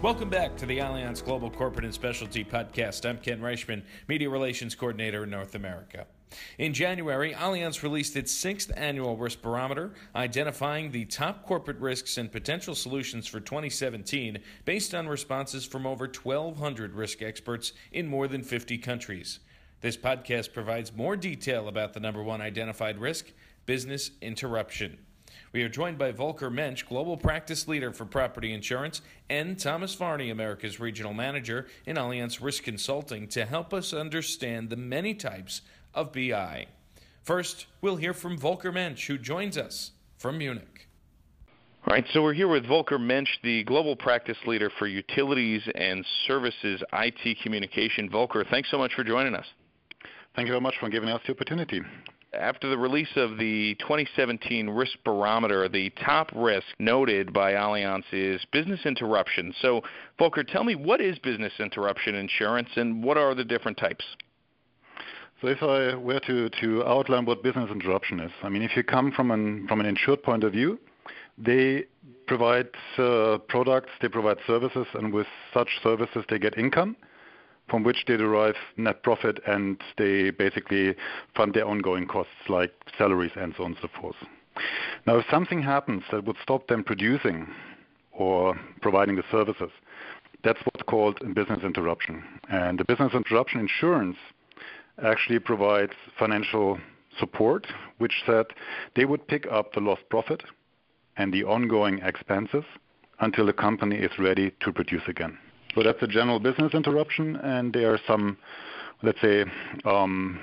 Welcome back to the Allianz Global Corporate and Specialty Podcast. I'm Ken Reichman, Media Relations Coordinator in North America. In January, Allianz released its sixth annual risk barometer, identifying the top corporate risks and potential solutions for 2017 based on responses from over 1,200 risk experts in more than 50 countries. This podcast provides more detail about the number one identified risk business interruption. We are joined by Volker Mensch, Global Practice Leader for Property Insurance, and Thomas Varney, America's Regional Manager in Allianz Risk Consulting, to help us understand the many types of BI. First, we'll hear from Volker Mensch, who joins us from Munich. All right, so we're here with Volker Mensch, the Global Practice Leader for Utilities and Services IT Communication. Volker, thanks so much for joining us. Thank you very much for giving us the opportunity after the release of the 2017 risk barometer, the top risk noted by Allianz is business interruption. So, Volker, tell me what is business interruption insurance and what are the different types? So if I were to, to outline what business interruption is, I mean, if you come from an, from an insured point of view, they provide uh, products, they provide services, and with such services they get income from which they derive net profit and they basically fund their ongoing costs like salaries and so on and so forth. Now, if something happens that would stop them producing or providing the services, that's what's called a business interruption. And the business interruption insurance actually provides financial support, which said they would pick up the lost profit and the ongoing expenses until the company is ready to produce again. So that's a general business interruption, and there are some, let's say, um,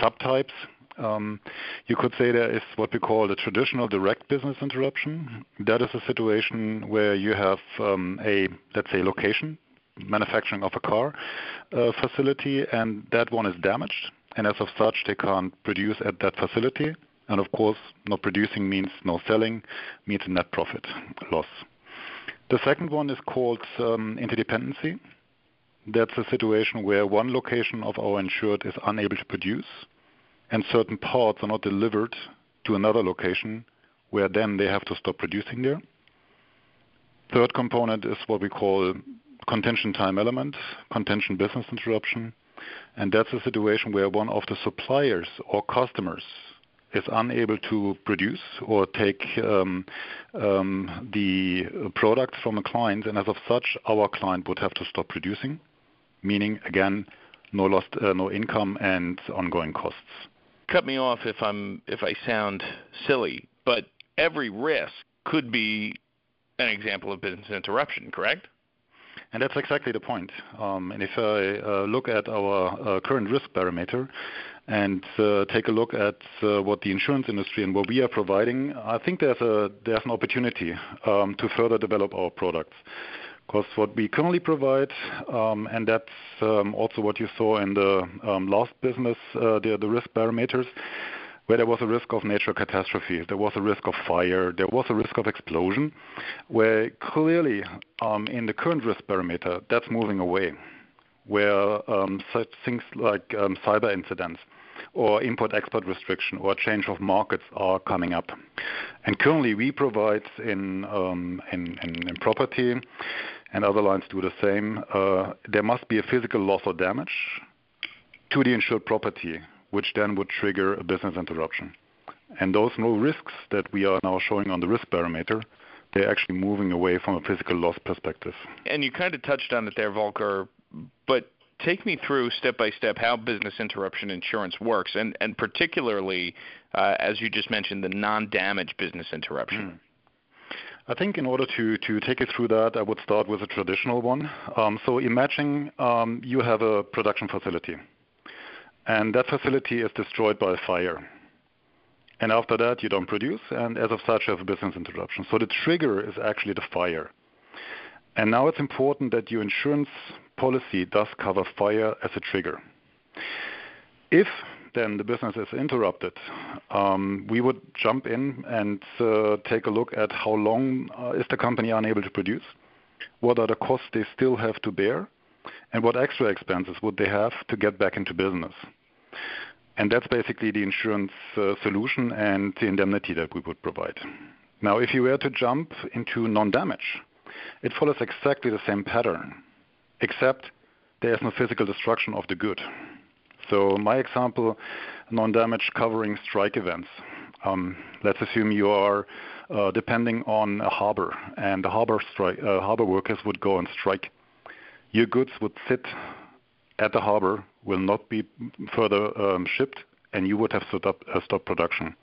subtypes. Um, you could say there is what we call the traditional direct business interruption. That is a situation where you have um, a, let's say, location, manufacturing of a car uh, facility, and that one is damaged. And as of such, they can't produce at that facility. And of course, not producing means no selling, means net profit loss. The second one is called um, interdependency. That's a situation where one location of our insured is unable to produce, and certain parts are not delivered to another location, where then they have to stop producing there. Third component is what we call contingent time element, contingent business interruption, and that's a situation where one of the suppliers or customers is unable to produce or take um, um, the products from a client, and as of such, our client would have to stop producing, meaning again, no lost, uh, no income and ongoing costs. Cut me off if I'm if I sound silly, but every risk could be an example of business interruption, correct? And that's exactly the point. Um, and if I uh, look at our uh, current risk barometer, and uh, take a look at uh, what the insurance industry and what we are providing, I think there's a there's an opportunity um, to further develop our products. Because what we currently provide, um, and that's um, also what you saw in the um, last business, uh, the, the risk barometers, where there was a risk of natural catastrophe, there was a risk of fire, there was a risk of explosion, where clearly um, in the current risk barometer, that's moving away where um, such things like um, cyber incidents or import-export restriction or change of markets are coming up. And currently, we provide in, um, in, in, in, property, and other lines do the same. Uh, there must be a physical loss or damage to the insured property, which then would trigger a business interruption. And those no risks that we are now showing on the risk barometer, they're actually moving away from a physical loss perspective. And you kind of touched on it there, Volker, but take me through step by step how business interruption insurance works, and and particularly uh, as you just mentioned, the non-damage business interruption. Mm. I think in order to, to take you through that, I would start with a traditional one. Um, so imagine um, you have a production facility, and that facility is destroyed by a fire. And after that, you don't produce, and as of such, you have a business interruption. So the trigger is actually the fire. And now it's important that your insurance policy does cover fire as a trigger. If then the business is interrupted, um, we would jump in and uh, take a look at how long uh, is the company unable to produce, what are the costs they still have to bear, and what extra expenses would they have to get back into business. And that's basically the insurance uh, solution and the indemnity that we would provide. Now, if you were to jump into non-damage, it follows exactly the same pattern, except there is no physical destruction of the good. So my example, non-damage covering strike events. Um, let's assume you are uh, depending on a harbor, and the harbor, strike, uh, harbor workers would go on strike. Your goods would sit at the harbor, will not be further um, shipped, and you would have stopped, up, uh, stopped production.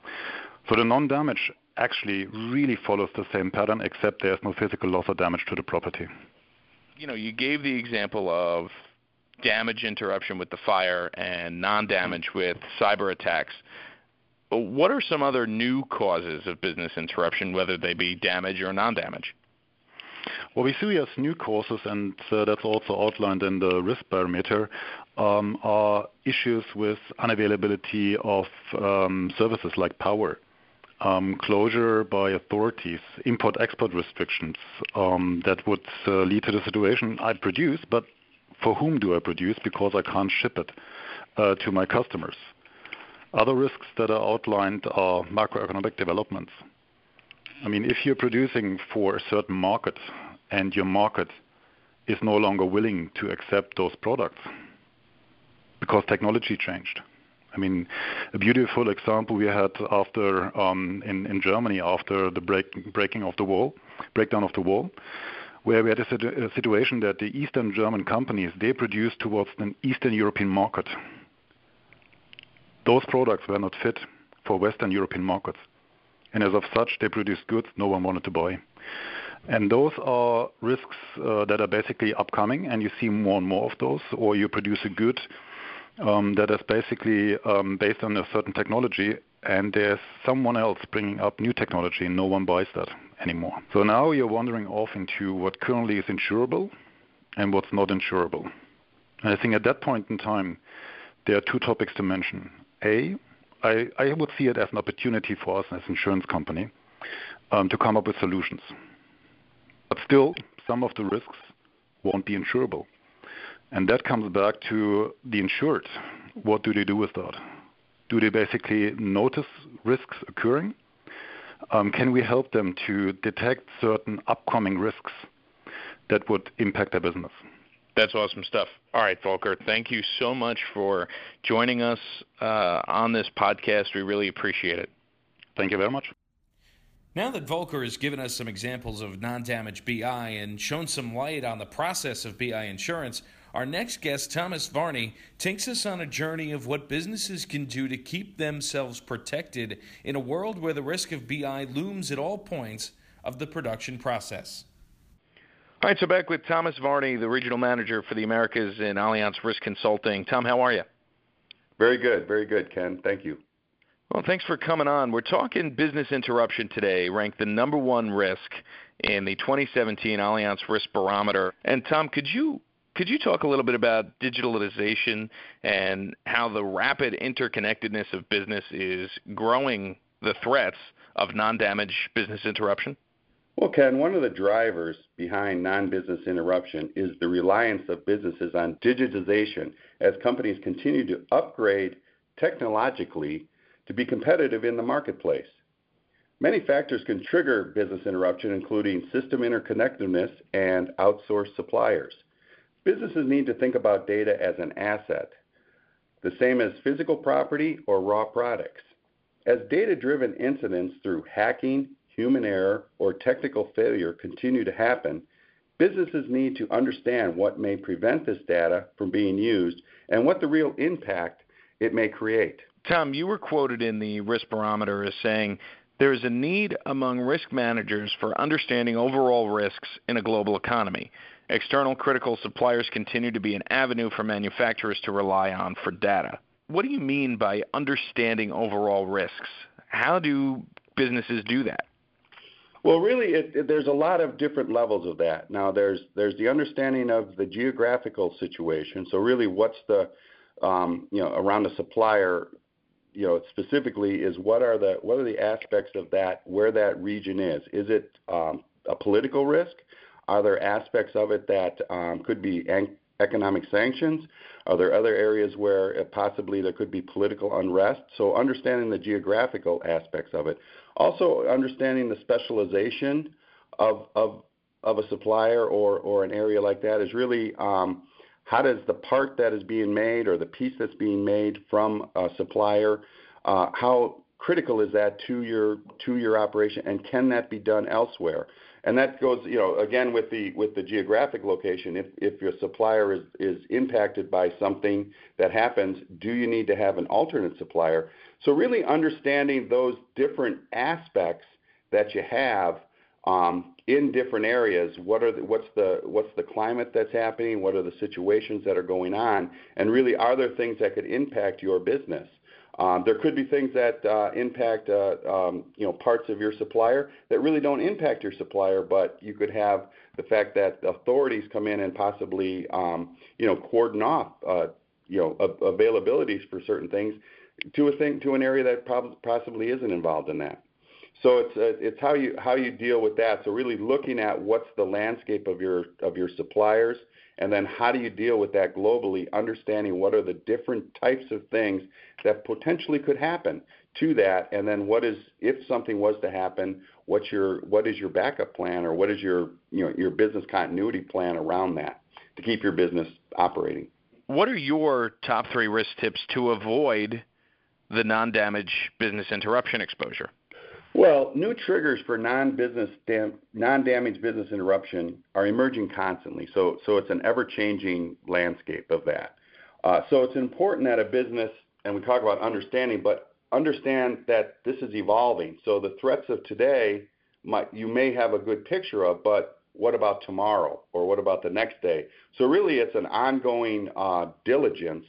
So the non-damage actually really follows the same pattern, except there's no physical loss or damage to the property. You know, you gave the example of damage interruption with the fire and non-damage with cyber attacks. What are some other new causes of business interruption, whether they be damage or non-damage? What we see as new causes, and uh, that's also outlined in the risk barometer, um, are issues with unavailability of um, services like power, um, closure by authorities, import-export restrictions that would uh, lead to the situation I produce, but for whom do I produce because I can't ship it uh, to my customers. Other risks that are outlined are macroeconomic developments. I mean, if you're producing for a certain market and your market is no longer willing to accept those products because technology changed. I mean, a beautiful example we had after um, in, in Germany after the break, breaking of the wall, breakdown of the wall, where we had a, situ- a situation that the Eastern German companies they produced towards an Eastern European market. Those products were not fit for Western European markets, and as of such, they produced goods no one wanted to buy. And those are risks uh, that are basically upcoming, and you see more and more of those. Or you produce a good um, that is basically um, based on a certain technology, and there's someone else bringing up new technology, and no one buys that anymore. So now you're wandering off into what currently is insurable and what's not insurable. And I think at that point in time, there are two topics to mention. A, I, I would see it as an opportunity for us as an insurance company um, to come up with solutions. But still, some of the risks won't be insurable. And that comes back to the insured. What do they do with that? Do they basically notice risks occurring? Um, can we help them to detect certain upcoming risks that would impact their business? That's awesome stuff. All right, Volker, thank you so much for joining us uh, on this podcast. We really appreciate it. Thank you very much. Now that Volker has given us some examples of non damage BI and shown some light on the process of BI insurance, our next guest, Thomas Varney, takes us on a journey of what businesses can do to keep themselves protected in a world where the risk of BI looms at all points of the production process. All right, so back with Thomas Varney, the regional manager for the Americas in Allianz Risk Consulting. Tom, how are you? Very good, very good, Ken. Thank you. Well, thanks for coming on. We're talking business interruption today, ranked the number one risk in the 2017 Allianz Risk Barometer. And Tom, could you could you talk a little bit about digitalization and how the rapid interconnectedness of business is growing the threats of non-damage business interruption? Well, Ken, one of the drivers behind non business interruption is the reliance of businesses on digitization as companies continue to upgrade technologically to be competitive in the marketplace. Many factors can trigger business interruption, including system interconnectedness and outsourced suppliers. Businesses need to think about data as an asset, the same as physical property or raw products. As data driven incidents through hacking, human error, or technical failure continue to happen, businesses need to understand what may prevent this data from being used and what the real impact it may create. Tom, you were quoted in the Risk Barometer as saying there is a need among risk managers for understanding overall risks in a global economy. External critical suppliers continue to be an avenue for manufacturers to rely on for data. What do you mean by understanding overall risks? How do businesses do that? Well, really, it, it, there's a lot of different levels of that. Now, there's there's the understanding of the geographical situation. So, really, what's the um, you know around a supplier you know, specifically is what are the what are the aspects of that where that region is? Is it um, a political risk? Are there aspects of it that um, could be economic sanctions? Are there other areas where possibly there could be political unrest? So understanding the geographical aspects of it, also understanding the specialization of of of a supplier or or an area like that is really um, how does the part that is being made or the piece that's being made from a supplier, uh, how critical is that to your operation, and can that be done elsewhere? And that goes, you know, again with the with the geographic location. If if your supplier is impacted by something that happens, do you need to have an alternate supplier? So really understanding those different aspects that you have in different areas. What are the, what's the what's the climate that's happening? What are the situations that are going on? And really, are there things that could impact your business? Um, there could be things that uh, impact uh, um, you know parts of your supplier that really don't impact your supplier, but you could have the fact that authorities come in and possibly um, you know cordon off uh, you know availabilities for certain things to a thing to an area that prob- possibly isn't involved in that. So it's uh, it's how you how you deal with that. So really looking at what's the landscape of your of your suppliers, and then how do you deal with that globally, understanding what are the different types of things that potentially could happen to that, and then what is if something was to happen, what's your what is your backup plan or what is your you know your business continuity plan around that to keep your business operating. What are your top three risk tips to avoid the non-damage business interruption exposure? Well, new triggers for non-business dam- non-damage business interruption are emerging constantly. So, so it's an ever-changing landscape of that. Uh, so it's important that a business, and we talk about understanding, but understand that this is evolving. So the threats of today, you may have a good picture of, but what about tomorrow, or what about the next day? So really, it's an ongoing uh, diligence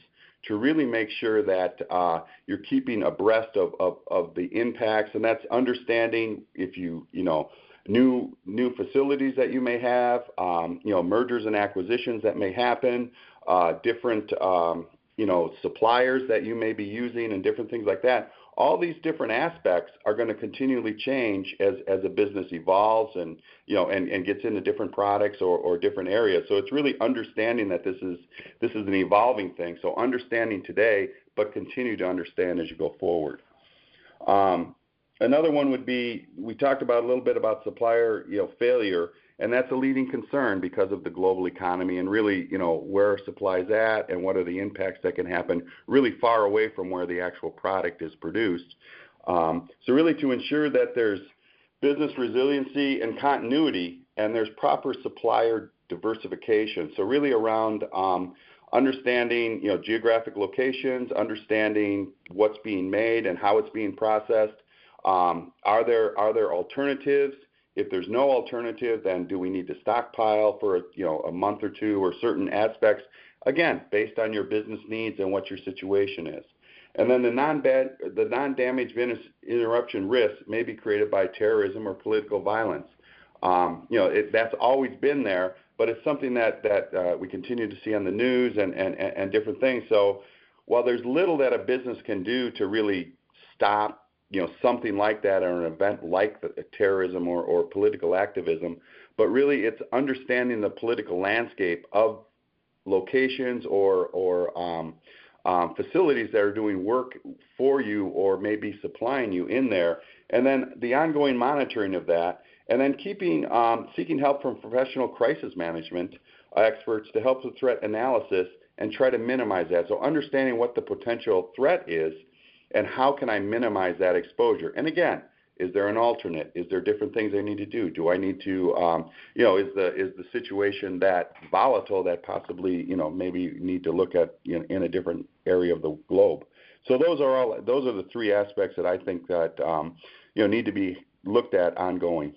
to really make sure that uh, you're keeping abreast of, of, of the impacts, and that's understanding if you you know new new facilities that you may have, um, you know mergers and acquisitions that may happen, uh, different um, you know suppliers that you may be using, and different things like that all these different aspects are going to continually change as, as a business evolves and you know and, and gets into different products or, or different areas. So it's really understanding that this is this is an evolving thing. So understanding today, but continue to understand as you go forward. Um, another one would be we talked about a little bit about supplier you know failure and that's a leading concern because of the global economy and really, you know, where supply's at and what are the impacts that can happen really far away from where the actual product is produced. Um, so really to ensure that there's business resiliency and continuity and there's proper supplier diversification. So really around um, understanding, you know, geographic locations, understanding what's being made and how it's being processed. Um, are there are there alternatives? If there's no alternative, then do we need to stockpile for you know a month or two or certain aspects? Again, based on your business needs and what your situation is. And then the non-damage business interruption risk may be created by terrorism or political violence. Um, you know, that's always been there, but it's something that uh, we continue to see on the news and different things. So while there's little that a business can do to really stop you know something like that or an event like the, terrorism or, or political activism, but really it's understanding the political landscape of locations or or um, um, facilities that are doing work for you or maybe supplying you in there, and then the ongoing monitoring of that, and then keeping um, seeking help from professional crisis management experts to help with threat analysis and try to minimize that. So understanding what the potential threat is and how can I minimize that exposure? And again, is there an alternate? Is there different things I need to do? Do I need to, um, you know, is the is the situation that volatile that possibly, you know, maybe need to look at in, in a different area of the globe? So those are all those are the three aspects that I think that um, you know need to be looked at ongoing.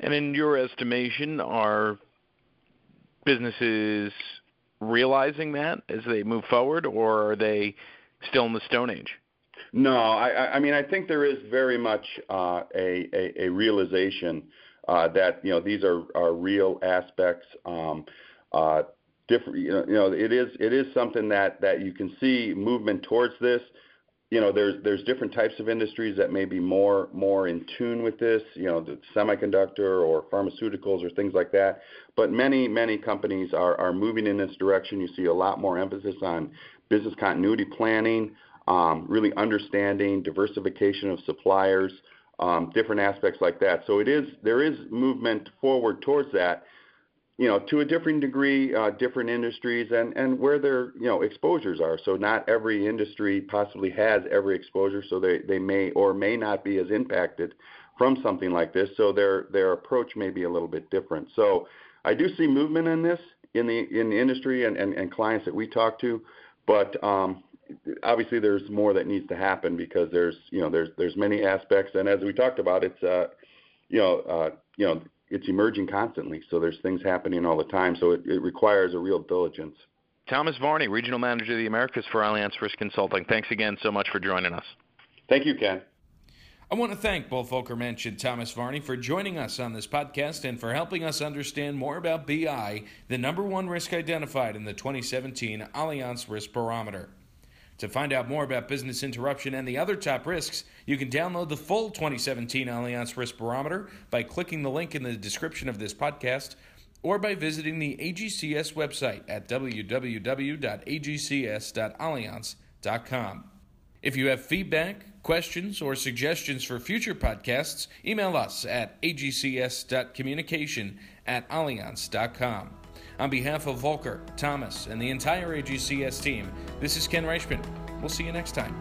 And in your estimation, are businesses realizing that as they move forward, or are they still in the Stone Age? No, I, I mean I think there is very much uh, a, a, a realization uh, that you know these are, are real aspects. Um, uh, different, you know, you know, it is it is something that that you can see movement towards this. You know, there's there's different types of industries that may be more more in tune with this. You know, the semiconductor or pharmaceuticals or things like that. But many many companies are are moving in this direction. You see a lot more emphasis on business continuity planning really understanding diversification of suppliers, um, different aspects like that. So it is there is movement forward towards that. You know, to a different degree, uh, different industries and where their you know exposures are. So not every industry possibly has every exposure, so they may or may not be as impacted from something like this. So their approach may be a little bit different. So I do see movement in this in the in the industry and clients that we talk to, but um, obviously there's more that needs to happen because there's you know there's there's many aspects. And as we talked about it's uh you know uh you know it's emerging constantly. So there's things happening all the time. So it, it requires a real diligence. Thomas varney regional manager of the americas for allianz risk consulting. Thanks again so much for joining us. Thank you ken. I want to thank both Volker Mensch and Thomas Varney for joining us on this podcast and for helping us understand more about BI, the number one risk identified in the 2017 Allianz Risk Barometer. To find out more about business interruption and the other top risks, you can download the full 2017 Allianz Risk Barometer by clicking the link in the description of this podcast or by visiting the AGCS website at www.agcs.allianz.com. If you have feedback, questions, or suggestions for future podcasts, email us at agcs.communication at allianz.com. On behalf of Volker, Thomas, and the entire AGCS team, this is Ken Reichman. We'll see you next time.